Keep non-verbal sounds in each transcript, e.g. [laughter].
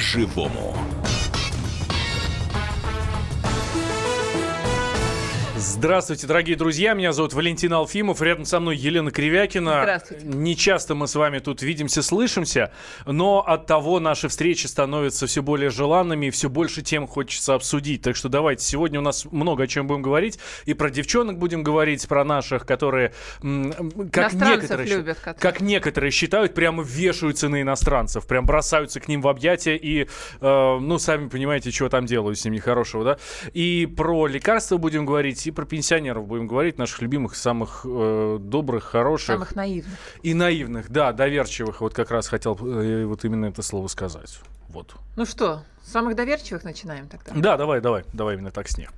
по-живому. Здравствуйте, дорогие друзья. Меня зовут Валентин Алфимов. Рядом со мной Елена Кривякина. Здравствуйте. Не часто мы с вами тут видимся, слышимся, но от того наши встречи становятся все более желанными и все больше тем хочется обсудить. Так что давайте, сегодня у нас много о чем будем говорить. И про девчонок будем говорить, про наших, которые, как некоторые, любят, которые. как некоторые считают, прямо вешаются на иностранцев, прям бросаются к ним в объятия и, э, ну, сами понимаете, чего там делают с ними нехорошего, да? И про лекарства будем говорить, и про пенсионеров будем говорить, наших любимых, самых э, добрых, хороших Самых наивных. и наивных, да, доверчивых. Вот как раз хотел э, вот именно это слово сказать. Вот. Ну что, с самых доверчивых начинаем тогда? Да, давай, давай, давай именно так с них.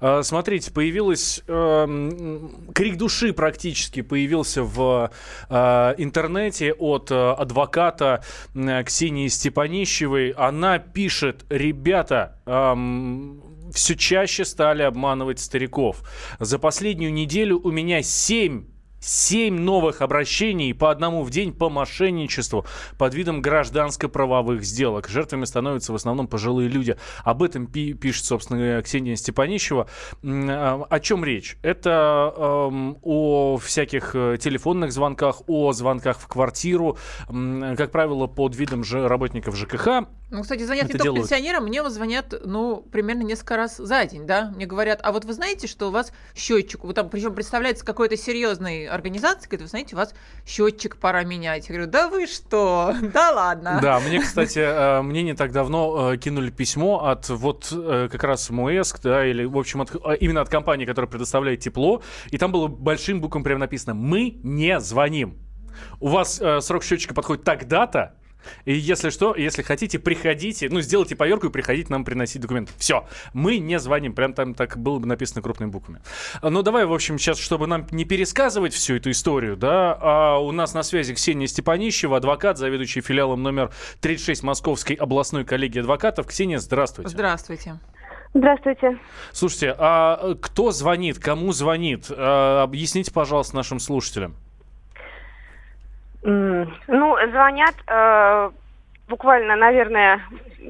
А, смотрите, появилась эм, крик души практически появился в э, интернете от э, адвоката э, Ксении Степанищевой. Она пишет, ребята, все чаще стали обманывать стариков. За последнюю неделю у меня 7 Семь новых обращений по одному в день по мошенничеству под видом гражданско-правовых сделок. Жертвами становятся в основном пожилые люди. Об этом пи- пишет, собственно, Ксения Степанищева. А, О чем речь? Это эм, о всяких э, телефонных звонках, о звонках в квартиру, как правило, под видом же работников ЖКХ. Ну, кстати, звонят Это не только делают. пенсионерам, мне вот звонят, ну, примерно несколько раз за день, да. Мне говорят, а вот вы знаете, что у вас счетчик, вот там, причем представляется какой-то серьезной организации, говорит, вы знаете, у вас счетчик пора менять. Я говорю, да вы что? [laughs] Да ладно. Да, мне, кстати, э, мне не так давно э, кинули письмо от вот э, как раз МОЭСК, да, или, в общем, от- э, именно от компании, которая предоставляет тепло, и там было большим буквом прямо написано «Мы не звоним». У вас э, срок счетчика подходит тогда-то, и если что, если хотите, приходите, ну, сделайте поверку и приходите нам приносить документы. Все, мы не звоним. Прям там так было бы написано крупными буквами. А, Ну, давай, в общем, сейчас, чтобы нам не пересказывать всю эту историю, да, а у нас на связи Ксения Степанищева, адвокат, заведующий филиалом номер 36 Московской областной коллегии адвокатов. Ксения, здравствуйте. Здравствуйте. Здравствуйте. Слушайте, а кто звонит, кому звонит? А, Объясните, пожалуйста, нашим слушателям. Ну, звонят э, буквально, наверное,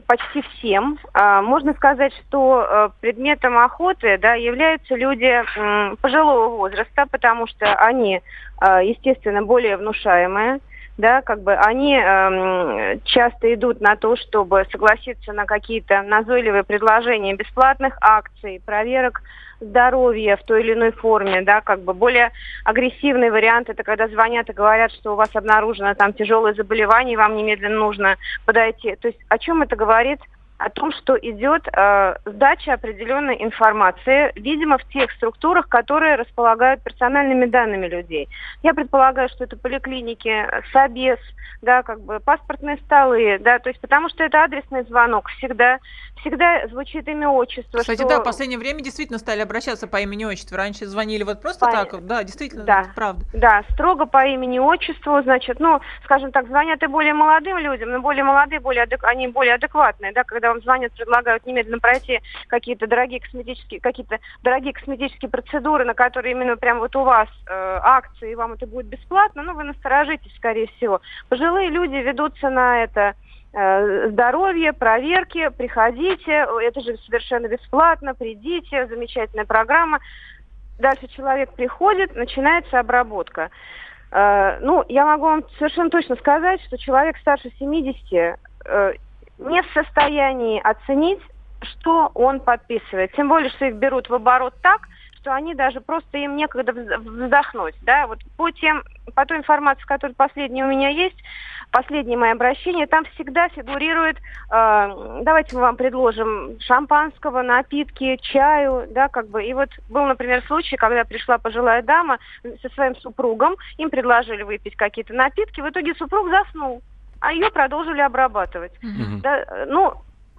почти всем. А, Можно сказать, что э, предметом охоты да, являются люди м, пожилого возраста, потому что они, э, естественно, более внушаемые. Да, как бы они эм, часто идут на то, чтобы согласиться на какие-то назойливые предложения бесплатных акций, проверок здоровья в той или иной форме, да, как бы более агрессивный вариант это когда звонят и говорят, что у вас обнаружено там тяжелое заболевание, и вам немедленно нужно подойти. То есть о чем это говорит? О том, что идет э, сдача определенной информации, видимо, в тех структурах, которые располагают персональными данными людей. Я предполагаю, что это поликлиники, собес, да, как бы паспортные столы, да, то есть потому что это адресный звонок всегда, всегда звучит имя отчество. Кстати, что- да, в последнее время действительно стали обращаться по имени отчеству. Раньше звонили вот просто По- так, да, действительно, Да. правда. Да, строго по имени, отчеству, значит, ну, скажем так, звонят и более молодым людям, но более молодые, более адек- они более адекватные, да, когда вам звонят, предлагают немедленно пройти какие-то дорогие косметические, какие-то дорогие косметические процедуры, на которые именно прям вот у вас э, акции, и вам это будет бесплатно, ну, вы насторожитесь, скорее всего. Пожилые люди ведутся на это э, здоровье, проверки, приходите, это же совершенно бесплатно, придите, замечательная программа. Дальше человек приходит, начинается обработка. Э, ну, я могу вам совершенно точно сказать, что человек старше 70 э, не в состоянии оценить, что он подписывает. Тем более, что их берут в оборот так, что они даже просто им некогда вз- вздохнуть. Да? Вот по, тем, по той информации, которая последняя у меня есть, последнее мое обращение, там всегда фигурирует, э, давайте мы вам предложим шампанского, напитки, чаю, да, как бы. И вот был, например, случай, когда пришла пожилая дама со своим супругом, им предложили выпить какие-то напитки, в итоге супруг заснул, а ее продолжили обрабатывать. Мгм. Да, ну,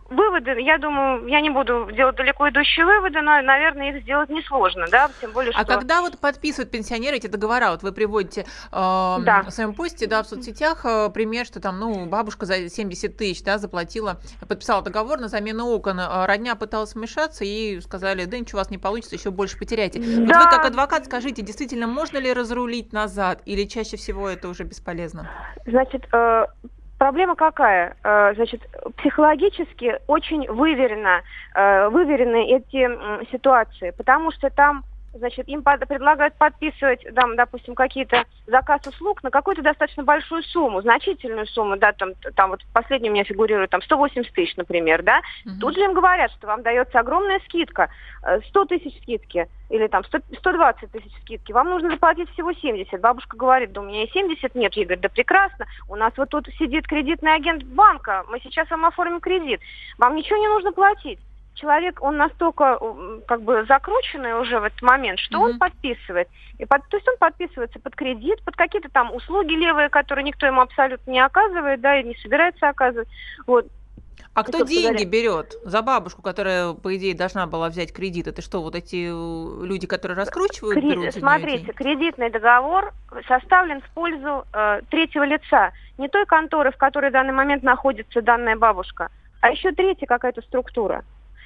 выводы, я думаю, я не буду делать далеко идущие выводы, но, наверное, их сделать несложно, да, тем более, что... А когда вот подписывают пенсионеры эти договора, вот вы приводите э, Да. в своем посте, да, в соцсетях э, пример, что там, ну, бабушка за 70 тысяч, да, заплатила, подписала договор на замену окон, э, родня пыталась вмешаться и сказали, да ничего у вас не получится, еще больше потеряете. Вот Да. вы как адвокат скажите, действительно можно ли разрулить назад или чаще всего это уже бесполезно? Значит, э, проблема какая? Э, значит, психологически очень выверено, э, выверены эти ситуации, потому что там значит, им под, предлагают подписывать, там, допустим, какие-то заказ услуг на какую-то достаточно большую сумму, значительную сумму, да, там, там вот последний у меня фигурирует, там, 180 тысяч, например, да, угу. тут же им говорят, что вам дается огромная скидка, 100 э, тысяч скидки, или там 100, 120 тысяч скидки, вам нужно заплатить всего 70. Бабушка говорит, да у меня и 70 нет. Я говорю, да прекрасно, у нас вот тут сидит кредитный агент банка, мы сейчас вам оформим кредит, вам ничего не нужно платить человек, он настолько как бы закрученный уже в этот момент, что mm-hmm. он подписывает. И под, то есть он подписывается под кредит, под какие-то там услуги левые, которые никто ему абсолютно не оказывает, да, и не собирается оказывать. Вот. А кто деньги говоря... берет за бабушку, которая, по идее, должна была взять кредит? Это что, вот эти э, люди, которые раскручивают? Кредит, берут смотрите, кредитный договор составлен в пользу э, третьего лица. Не той конторы, в которой в данный момент находится данная бабушка, а еще третья какая-то структура.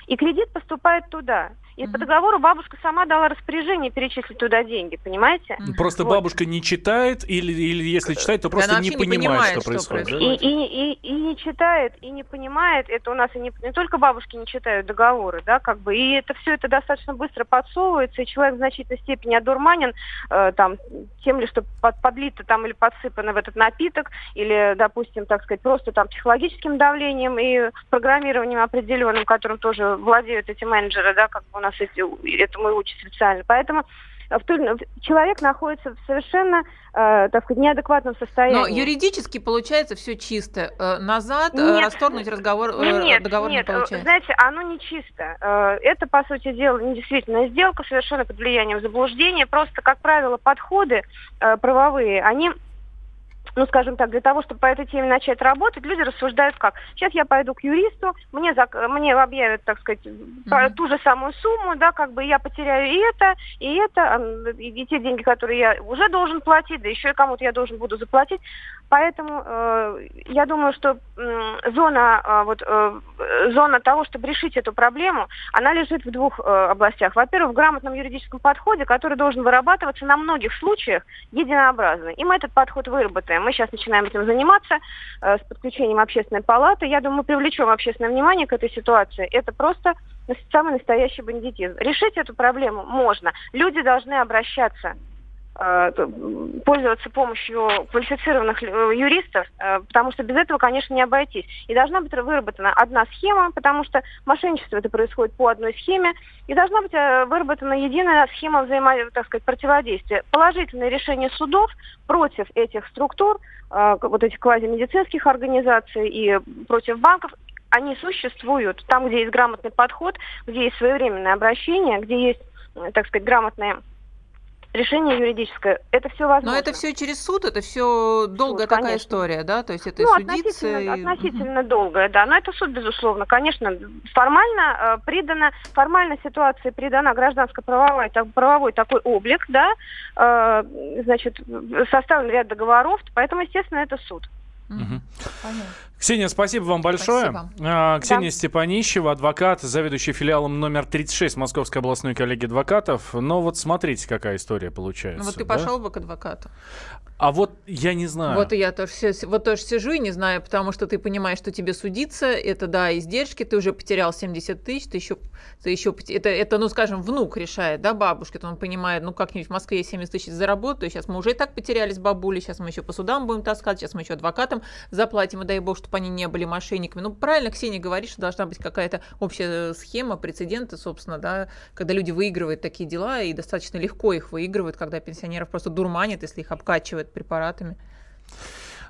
И кредит поступает туда. И mm-hmm. по договору бабушка сама дала распоряжение перечислить туда деньги, понимаете? Mm-hmm. Просто вот. бабушка не читает, или, или если читает, то просто не, не понимает, понимает, что, что происходит. происходит. И, и, и, и не читает, и не понимает, это у нас и не, не только бабушки не читают договоры, да, как бы, и это все это достаточно быстро подсовывается, и человек в значительной степени одурманен э, там тем ли, что под, подлито там или подсыпано в этот напиток, или, допустим, так сказать, просто там психологическим давлением и программированием определенным, которым тоже владеют эти менеджеры, да, как бы у нас нас этому и учат специально. Поэтому э, человек находится в совершенно, э, так сказать, неадекватном состоянии. Но юридически получается все чисто. Э, назад нет, расторгнуть разговор, э, нет, договор нет, не получается. Знаете, оно не чисто. Э, это, по сути дела, не действительно сделка, совершенно под влиянием заблуждения. Просто, как правило, подходы э, правовые, они ну, скажем так, для того, чтобы по этой теме начать работать, люди рассуждают как? Сейчас я пойду к юристу, мне, зак... мне объявят, так сказать, mm-hmm. ту же самую сумму, да, как бы я потеряю и это, и это, и те деньги, которые я уже должен платить, да еще и кому-то я должен буду заплатить. Поэтому э, я думаю, что э, зона, э, вот, э, зона того, чтобы решить эту проблему, она лежит в двух э, областях. Во-первых, в грамотном юридическом подходе, который должен вырабатываться на многих случаях единообразно. И мы этот подход выработаем. Мы сейчас начинаем этим заниматься э, с подключением общественной палаты. Я думаю, привлечем общественное внимание к этой ситуации. Это просто самый настоящий бандитизм. Решить эту проблему можно. Люди должны обращаться пользоваться помощью квалифицированных э, юристов, э, потому что без этого, конечно, не обойтись. И должна быть выработана одна схема, потому что мошенничество это происходит по одной схеме, и должна быть выработана единая схема взаимо, так сказать, противодействия. Положительное решение судов против этих структур, вот этих квазимедицинских организаций и против банков, они существуют. Там, где есть грамотный подход, где есть своевременное обращение, где есть, так сказать, грамотные решение юридическое. Это все возможно. Но это все через суд, это все долгая суд, такая конечно. история, да? То есть это ну, судиться относительно, и... относительно долгая, да. Но это суд, безусловно, конечно, формально э, придано, формально ситуации придана гражданско-правовой так, правовой такой облик, да, э, значит, составлен ряд договоров, поэтому, естественно, это суд. Угу. Ксения, спасибо вам большое. Спасибо. А, Ксения да. Степанищева, адвокат, заведующий филиалом номер 36 Московской областной коллегии адвокатов. Но вот смотрите, какая история получается. Ну вот ты да? пошел бы к адвокату. А вот я не знаю. Вот и я тоже, вот тоже сижу и не знаю, потому что ты понимаешь, что тебе судиться, это, да, издержки, ты уже потерял 70 тысяч, ты еще, ты еще это, это, ну, скажем, внук решает, да, бабушка, то он понимает, ну, как-нибудь в Москве 70 тысяч заработаю, сейчас мы уже и так потеряли с бабулей, сейчас мы еще по судам будем таскать, сейчас мы еще адвокатам заплатим, и дай бог, чтобы они не были мошенниками. Ну, правильно Ксения говорит, что должна быть какая-то общая схема, прецеденты, собственно, да, когда люди выигрывают такие дела, и достаточно легко их выигрывают, когда пенсионеров просто дурманят, если их обкачивают препаратами.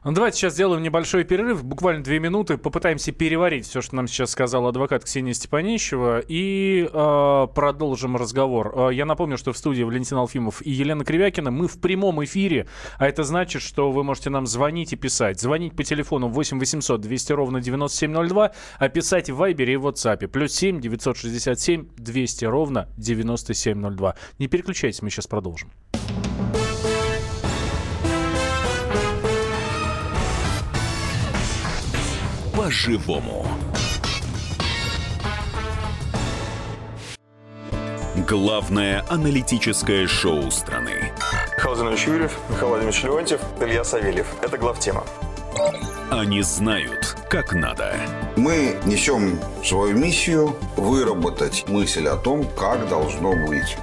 Ну, давайте сейчас сделаем небольшой перерыв, буквально две минуты, попытаемся переварить все, что нам сейчас сказал адвокат Ксения Степанищева, и э, продолжим разговор. Э, я напомню, что в студии Валентин Алфимов и Елена Кривякина. Мы в прямом эфире, а это значит, что вы можете нам звонить и писать. Звонить по телефону 8 800 200 ровно 9702, а писать в Вайбере и в WhatsApp. Плюс 7 967 200 ровно 9702. Не переключайтесь, мы сейчас продолжим. По-живому. Главное аналитическое шоу страны. Михаил Владимирович Юрьев, Михаил Владимирович Леонтьев, Илья Савельев. Это главтема. Они знают, как надо. Мы несем свою миссию выработать мысль о том, как должно быть.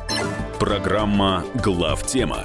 Программа «Глав тема»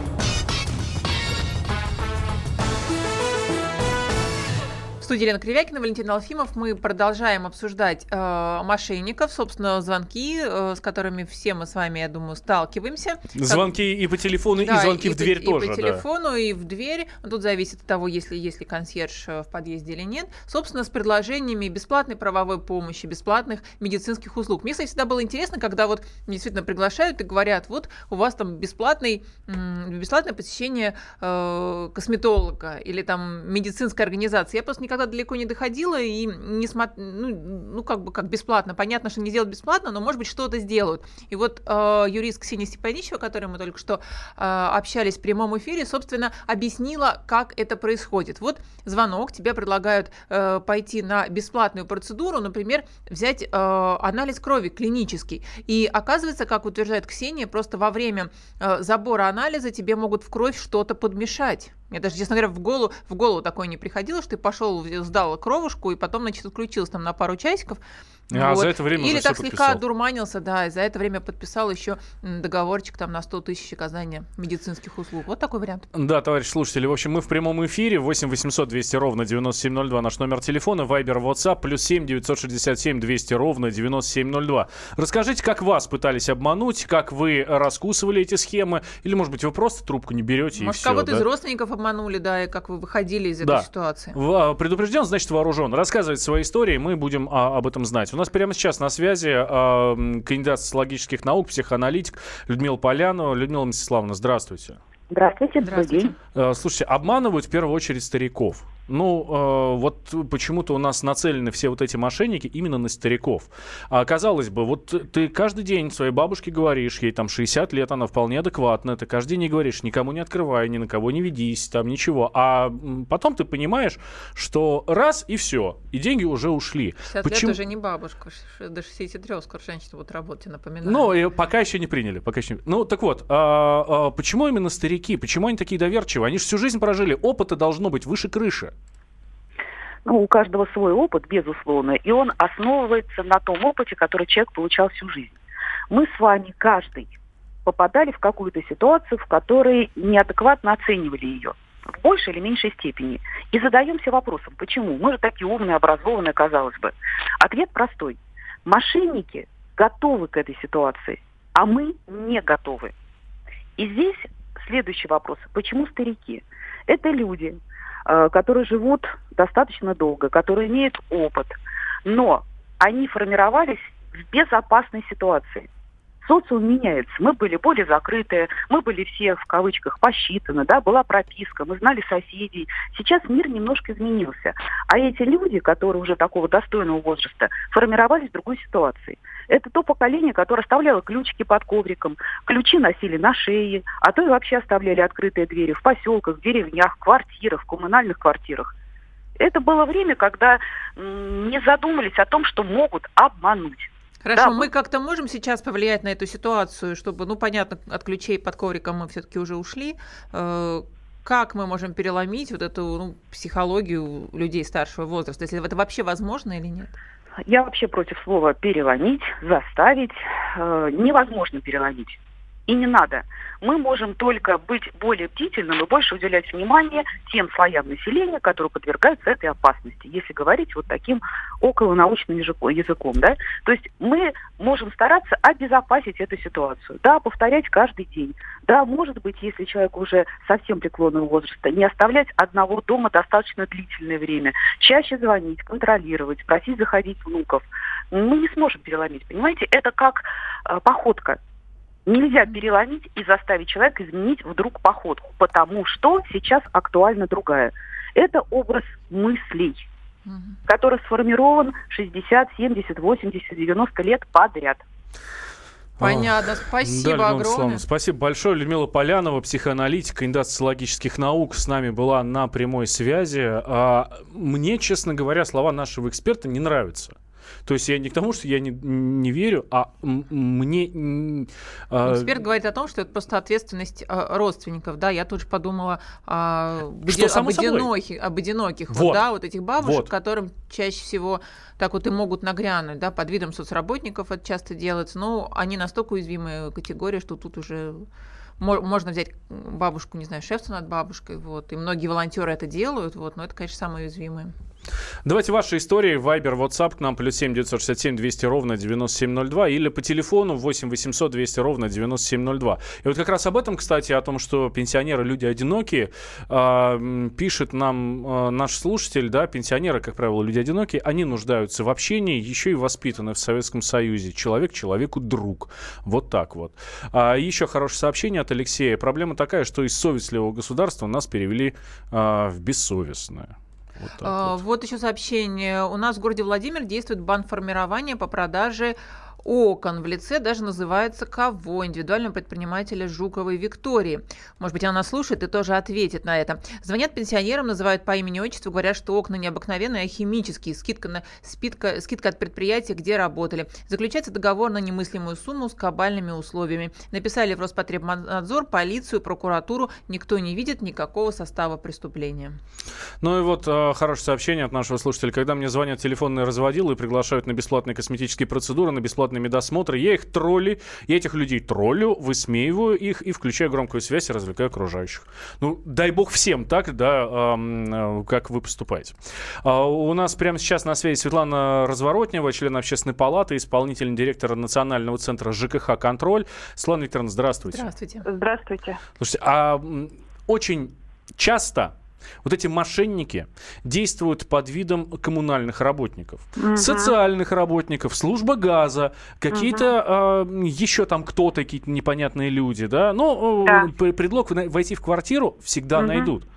Студии Елена Кривякина, Валентин Алфимов. Мы продолжаем обсуждать э, мошенников, собственно, звонки, э, с которыми все мы с вами, я думаю, сталкиваемся. Звонки как... и по телефону, да, и звонки и в дверь и тоже. И по телефону, да. и в дверь. Тут зависит от того, если есть ли консьерж э, в подъезде или нет. Собственно, с предложениями бесплатной правовой помощи, бесплатных медицинских услуг. Мне, кстати, всегда было интересно, когда вот действительно приглашают и говорят, вот у вас там бесплатный, бесплатное посещение э, косметолога или там медицинской организации. Я просто никогда никогда далеко не доходила и не смотр... ну, ну, как бы как бесплатно. Понятно, что не делают бесплатно, но, может быть, что-то сделают. И вот э, юрист Ксения Степаничева, которой мы только что э, общались в прямом эфире, собственно, объяснила, как это происходит. Вот звонок, тебе предлагают э, пойти на бесплатную процедуру, например, взять э, анализ крови клинический. И оказывается, как утверждает Ксения, просто во время э, забора анализа тебе могут в кровь что-то подмешать. Мне даже, честно говоря, в голову, в голову такое не приходило, что ты пошел, сдал кровушку и потом, значит, отключился там на пару часиков. А вот. за это время Или так слегка одурманился, да, и за это время подписал еще договорчик там на 100 тысяч оказания медицинских услуг. Вот такой вариант. Да, товарищ слушатели, в общем, мы в прямом эфире. 8 800 200 ровно 9702 наш номер телефона. Вайбер, WhatsApp, плюс 7 967 200 ровно 9702. Расскажите, как вас пытались обмануть, как вы раскусывали эти схемы, или, может быть, вы просто трубку не берете может, и все. кого-то да? из родственников обманули, да, и как вы выходили из да. этой ситуации. В, предупрежден, значит вооружен. Рассказывайте свои истории, мы будем а, об этом знать. У нас прямо сейчас на связи э, кандидат социологических наук, психоаналитик Людмила Полянова. Людмила Мстиславовна, здравствуйте. Здравствуйте, Здравствуйте. день. Э, слушайте, обманывают в первую очередь стариков. Ну, э, вот почему-то у нас нацелены все вот эти мошенники именно на стариков. А казалось бы, вот ты каждый день своей бабушке говоришь, ей там 60 лет, она вполне адекватна, ты каждый день говоришь, никому не открывай, ни на кого не ведись, там ничего. А потом ты понимаешь, что раз и все, и деньги уже ушли. 60 Почему? лет уже не бабушка, до 63 скоро женщина будет работать, напоминаю. Ну, и пока еще не приняли, пока еще не... Ну, так вот, а, а, почему именно старики, почему они такие доверчивые? Они же всю жизнь прожили, опыта должно быть выше крыши. Ну, у каждого свой опыт, безусловно, и он основывается на том опыте, который человек получал всю жизнь. Мы с вами, каждый, попадали в какую-то ситуацию, в которой неадекватно оценивали ее в большей или меньшей степени. И задаемся вопросом, почему? Мы же такие умные, образованные, казалось бы. Ответ простой. Мошенники готовы к этой ситуации, а мы не готовы. И здесь следующий вопрос. Почему старики? Это люди, которые живут достаточно долго, которые имеют опыт, но они формировались в безопасной ситуации. Социум меняется. Мы были более закрытые, мы были все в кавычках посчитаны, да, была прописка, мы знали соседей. Сейчас мир немножко изменился. А эти люди, которые уже такого достойного возраста, формировались в другой ситуации. Это то поколение, которое оставляло ключики под ковриком, ключи носили на шее, а то и вообще оставляли открытые двери в поселках, в деревнях, в квартирах, в коммунальных квартирах. Это было время, когда не задумались о том, что могут обмануть. Хорошо, да. мы как-то можем сейчас повлиять на эту ситуацию, чтобы, ну, понятно, от ключей под ковриком мы все-таки уже ушли. Э, как мы можем переломить вот эту ну, психологию людей старшего возраста, если это вообще возможно или нет? Я вообще против слова переломить, заставить. Э, невозможно переломить. И не надо. Мы можем только быть более бдительным и больше уделять внимание тем слоям населения, которые подвергаются этой опасности, если говорить вот таким околонаучным языком. Да? То есть мы можем стараться обезопасить эту ситуацию. Да, повторять каждый день. Да, может быть, если человек уже совсем преклонного возраста, не оставлять одного дома достаточно длительное время. Чаще звонить, контролировать, просить заходить внуков. Мы не сможем переломить, понимаете? Это как э, походка. Нельзя переломить и заставить человека изменить вдруг походку, потому что сейчас актуальна другая. Это образ мыслей, угу. который сформирован 60, 70, 80, 90 лет подряд. Понятно, спасибо Да, Людмила огромное. Вячеславовна, Спасибо большое. Людмила Полянова, психоаналитик, кандидат социологических наук, с нами была на прямой связи. А, Мне, честно говоря, слова нашего эксперта не нравятся. То есть я не к тому, что я не, не верю, а мне... а, Эксперт говорит о том, что это просто ответственность э, родственников. Да, я тут же подумала а, само об, одиноких, об одиноких, вот. Вот. да, вот этих бабушек, Вот. которым чаще всего так вот и могут нагрянуть, да, под видом соцработников это часто делается. Но они настолько уязвимая категория, что тут уже мо- можно взять бабушку, не знаю, шефство над бабушкой, вот, и многие волонтеры это делают, вот, но это, конечно, самое уязвимое. Давайте ваши истории. Вайбер, WhatsApp к нам плюс 7 967 200 ровно 9702 или по телефону 8 800 200 ровно 9702. И вот как раз об этом, кстати, о том, что пенсионеры люди одинокие, м, пишет нам а, наш слушатель, да, пенсионеры, как правило, люди одинокие, они нуждаются в общении, еще и воспитаны в Советском Союзе. Человек человеку друг. Вот так вот. А еще хорошее сообщение от Алексея. Проблема такая, что из совестливого государства нас перевели а, в бессовестное. Вот А, вот. Вот еще сообщение. У нас в городе Владимир действует банк формирования по продаже окон в лице даже называется кого? Индивидуального предпринимателя Жуковой Виктории. Может быть, она слушает и тоже ответит на это. Звонят пенсионерам, называют по имени отчеству, говорят, что окна не обыкновенные, а химические. Скидка, на, спидка, скидка от предприятия, где работали. Заключается договор на немыслимую сумму с кабальными условиями. Написали в Роспотребнадзор, полицию, прокуратуру. Никто не видит никакого состава преступления. Ну и вот э, хорошее сообщение от нашего слушателя. Когда мне звонят телефонные разводилы и приглашают на бесплатные косметические процедуры, на бесплатные медосмотры, я их тролли, я этих людей троллю, высмеиваю их и включаю громкую связь и развлекаю окружающих. Ну, дай бог всем так, да, э, как вы поступаете. А, у нас прямо сейчас на связи Светлана Разворотнева, член общественной палаты, исполнительный директор Национального центра ЖКХ «Контроль». Светлана Викторовна, здравствуйте. Здравствуйте. Здравствуйте. Слушайте, а очень часто вот эти мошенники действуют под видом коммунальных работников, социальных работников, служба газа, какие-то а, еще там кто-то, какие-то непонятные люди, да. Ну, Да. э, пр- предлог войти в квартиру всегда Мгм. найдут.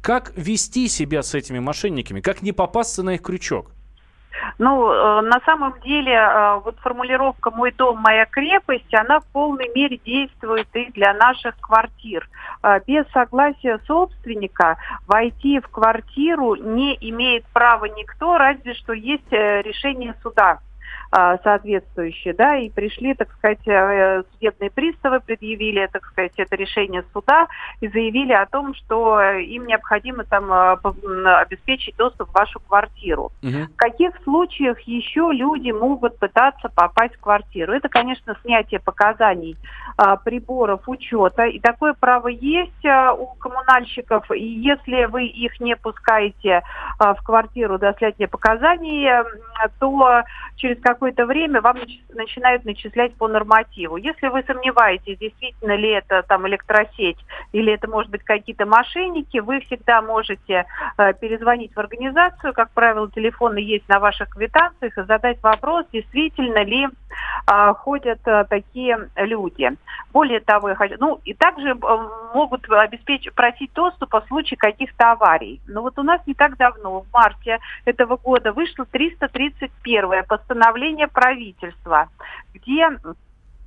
Как вести себя с этими мошенниками? Как не попасться на их крючок? Ну, э, на самом деле, э, вот формулировка «мой дом, моя крепость», она в полной мере действует и для наших квартир. Э, Без согласия собственника войти в квартиру не имеет права никто, разве что есть решение суда соответствующие, да, и пришли, так сказать, э, судебные приставы, предъявили, так сказать, это решение суда и заявили о том, что им необходимо там э, обеспечить доступ в вашу квартиру. Мгм. В каких случаях еще люди могут пытаться попасть в квартиру? Это, конечно, снятие показаний а, приборов учета. И такое право есть а, у коммунальщиков. И если вы их не пускаете а, в квартиру до снятия показаний, то через какое-то время вам нач- начинают начислять по нормативу. Если вы сомневаетесь, действительно ли это там электросеть или это может быть какие-то мошенники, вы всегда можете э, перезвонить в организацию, как правило, телефоны есть на ваших квитанциях, и задать вопрос, действительно ли а, ходят а, такие люди. Более того, я хочу, ну и также э, могут обеспечить, просить доступа в случае каких-то аварий. Но вот у нас не так давно, в марте этого года, вышло 331 постановление правительства, где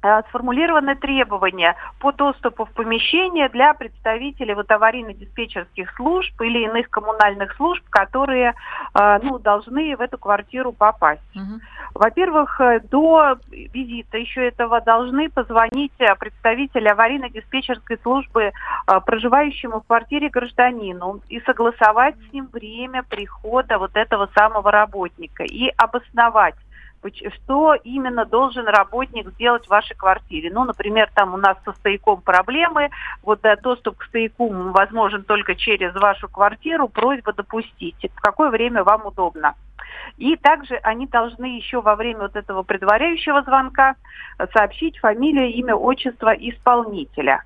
э, сформулированы требования по доступу в помещение для представителей вот аварийно-диспетчерских служб или иных коммунальных служб, которые э, ну, должны в эту квартиру попасть. Мгм. Во-первых, э, до визита еще этого должны позвонить представители аварийно-диспетчерской службы проживающему в квартире гражданину и согласовать с ним время прихода вот этого самого работника и обосновать что именно должен работник сделать в вашей квартире. Ну, например, там у нас со стояком проблемы, вот да, доступ к стояку возможен только через вашу квартиру, просьба допустить. В какое время вам удобно. И также они должны еще во время вот этого предваряющего звонка сообщить фамилию, имя, отчество исполнителя.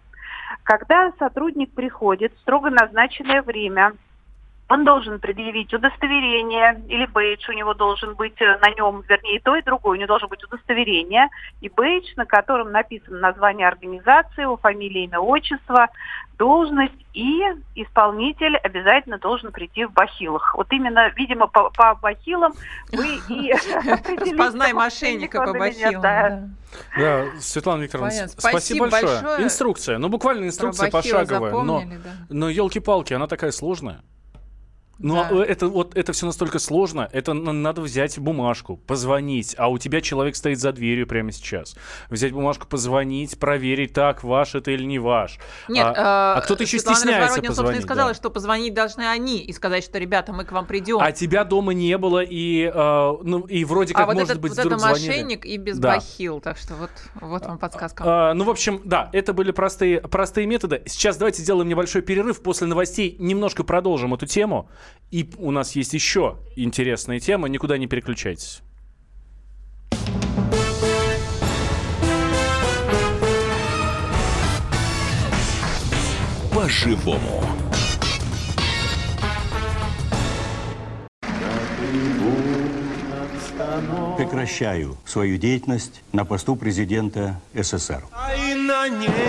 Когда сотрудник приходит в строго назначенное время, он должен предъявить удостоверение или бейдж у него должен быть э, на нем, вернее, и то, и другое. У него должно быть удостоверение и бейдж, на котором написано название организации, его фамилия, имя, отчество, должность, и исполнитель обязательно должен прийти в бахилах. Вот именно, видимо, по, по бахилам вы и [laughs] Познай мошенника по бахилам. Да, Светлана Викторовна, спасибо большое. Инструкция, ну буквально инструкция пошаговая, но елки-палки, она такая сложная. Но да. это вот это все настолько сложно. Это надо взять бумажку, позвонить, а у тебя человек стоит за дверью прямо сейчас. Взять бумажку, позвонить, проверить, так ваш это или не ваш. Нет, а, а кто-то еще стесняется позвонить. собственно, и сказала, да. что позвонить должны они и сказать, что ребята, мы к вам придем. А тебя дома не было и э, ну и вроде как а вот может этот, быть вот вдруг это мошенник и без да. бахил, так что вот вот вам подсказка. А, ну в общем, да, это были простые простые методы. Сейчас давайте сделаем небольшой перерыв после новостей, немножко продолжим эту тему и у нас есть еще интересная тема. Никуда не переключайтесь. По-живому. Прекращаю свою деятельность на посту президента СССР. А и на небе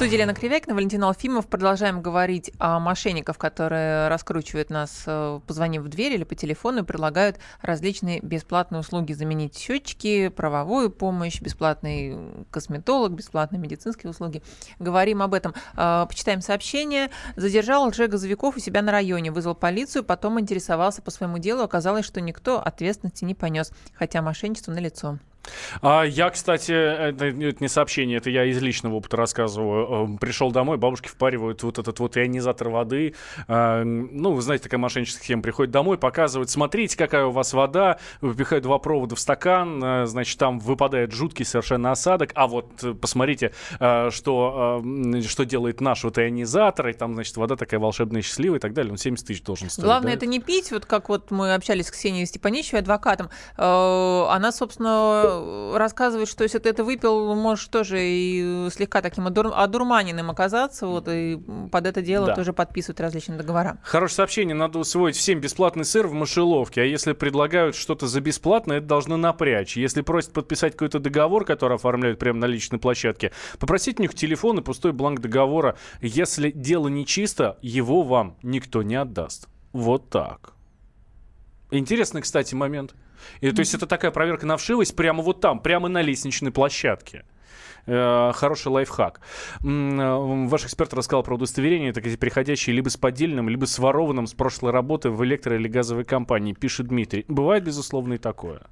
Студии Лена Кривякина, Валентин Алфимов. Продолжаем говорить о мошенниках, которые раскручивают нас, э, позвонив в дверь или по телефону и предлагают различные бесплатные услуги. Заменить счетчики, правовую помощь, бесплатный косметолог, бесплатные медицинские услуги. Говорим об этом. Э, почитаем сообщение. Задержал лжегазовиков у себя на районе, вызвал полицию, потом интересовался по своему делу. Оказалось, что никто ответственности не понес, хотя мошенничество налицо. А я, кстати, это, это не сообщение, это я из личного опыта рассказываю. Эм, пришел домой, бабушки впаривают вот этот вот ионизатор воды. А, ну, вы знаете, такая мошенническая схема. Приходит домой, показывает, смотрите, какая у вас вода. Выпихают два провода в стакан, э, значит, там выпадает жуткий совершенно осадок. А вот э, посмотрите, э, что, что делает наш вот ионизатор. И там, значит, вода такая волшебная, счастливая и так далее. Он 70 тысяч должен стоить. Главное, да? это не пить. Вот как вот мы общались с Ксенией Степаничевой, адвокатом. Она, собственно, рассказывает, что если ты это выпил, можешь тоже и слегка таким одур... одурманенным оказаться, вот, и под это дело да. тоже подписывают различные договора. Хорошее сообщение, надо усвоить всем бесплатный сыр в мышеловке, а если предлагают что-то за бесплатно, это должно напрячь. Если просят подписать какой-то договор, который оформляют прямо на личной площадке, попросите у них телефон и пустой бланк договора. Если дело нечисто, его вам никто не отдаст. Вот так. Интересный, кстати, момент. И, то есть это такая проверка на вшивость прямо вот там, прямо на лестничной площадке э, хороший лайфхак. Э, ваш эксперт рассказал про удостоверение, так переходящие либо с поддельным, либо с ворованным с прошлой работы в электро- или газовой компании, пишет Дмитрий. Бывает, безусловно, и такое.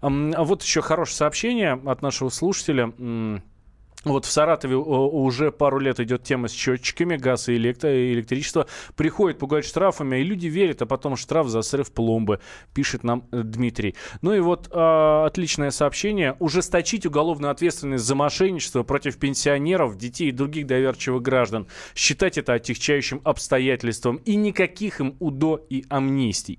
А вот еще хорошее сообщение от нашего слушателя. Вот в Саратове уже пару лет идет тема с счетчиками газа и электро электричества. Приходит пугать штрафами, и люди верят, а потом штраф за срыв пломбы, пишет нам э, Дмитрий. Ну и вот э, отличное сообщение. Ужесточить уголовную ответственность за мошенничество против пенсионеров, детей и других доверчивых граждан. Считать это отягчающим обстоятельством и никаких им УДО и амнистий.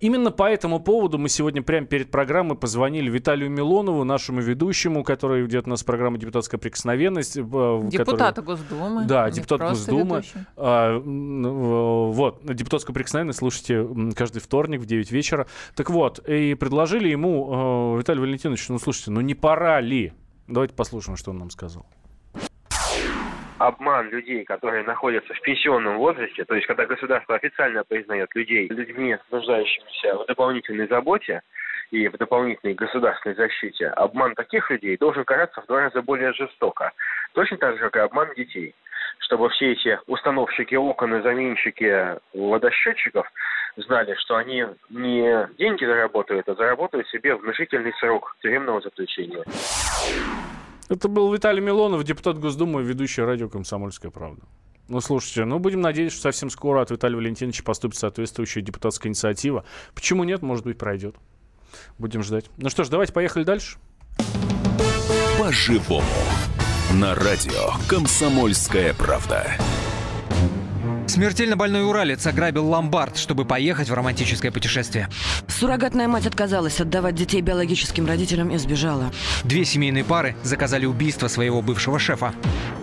Именно по этому поводу мы сегодня прямо перед программой позвонили Виталию Милонову, нашему ведущему, который ведет у нас программа «Депутатская прикосновенность» неприкосновенность. Депутата который... Госдумы. Да, депутат Госдумы. А, вот, депутатскую прикосновенность слушайте каждый вторник в 9 вечера. Так вот, и предложили ему, э, Виталий Валентинович, ну слушайте, ну не пора ли? Давайте послушаем, что он нам сказал обман людей, которые находятся в пенсионном возрасте, то есть когда государство официально признает людей людьми, нуждающимися в дополнительной заботе, и в дополнительной государственной защите, обман таких людей должен караться в два раза более жестоко. Точно так же, как и обман детей. Чтобы все эти установщики окон и заменщики водосчетчиков знали, что они не деньги заработают, а заработают себе внушительный срок тюремного заключения. Это был Виталий Милонов, депутат Госдумы, ведущий радио «Комсомольская правда». Ну, слушайте, ну, будем надеяться, что совсем скоро от Виталия Валентиновича поступит соответствующая депутатская инициатива. Почему нет? Может быть, пройдет. Будем ждать. Ну что ж, давайте поехали дальше. По-живому. На радио «Комсомольская правда». Смертельно больной уралец ограбил ломбард, чтобы поехать в романтическое путешествие. Суррогатная мать отказалась отдавать детей биологическим родителям и сбежала. Две семейные пары заказали убийство своего бывшего шефа.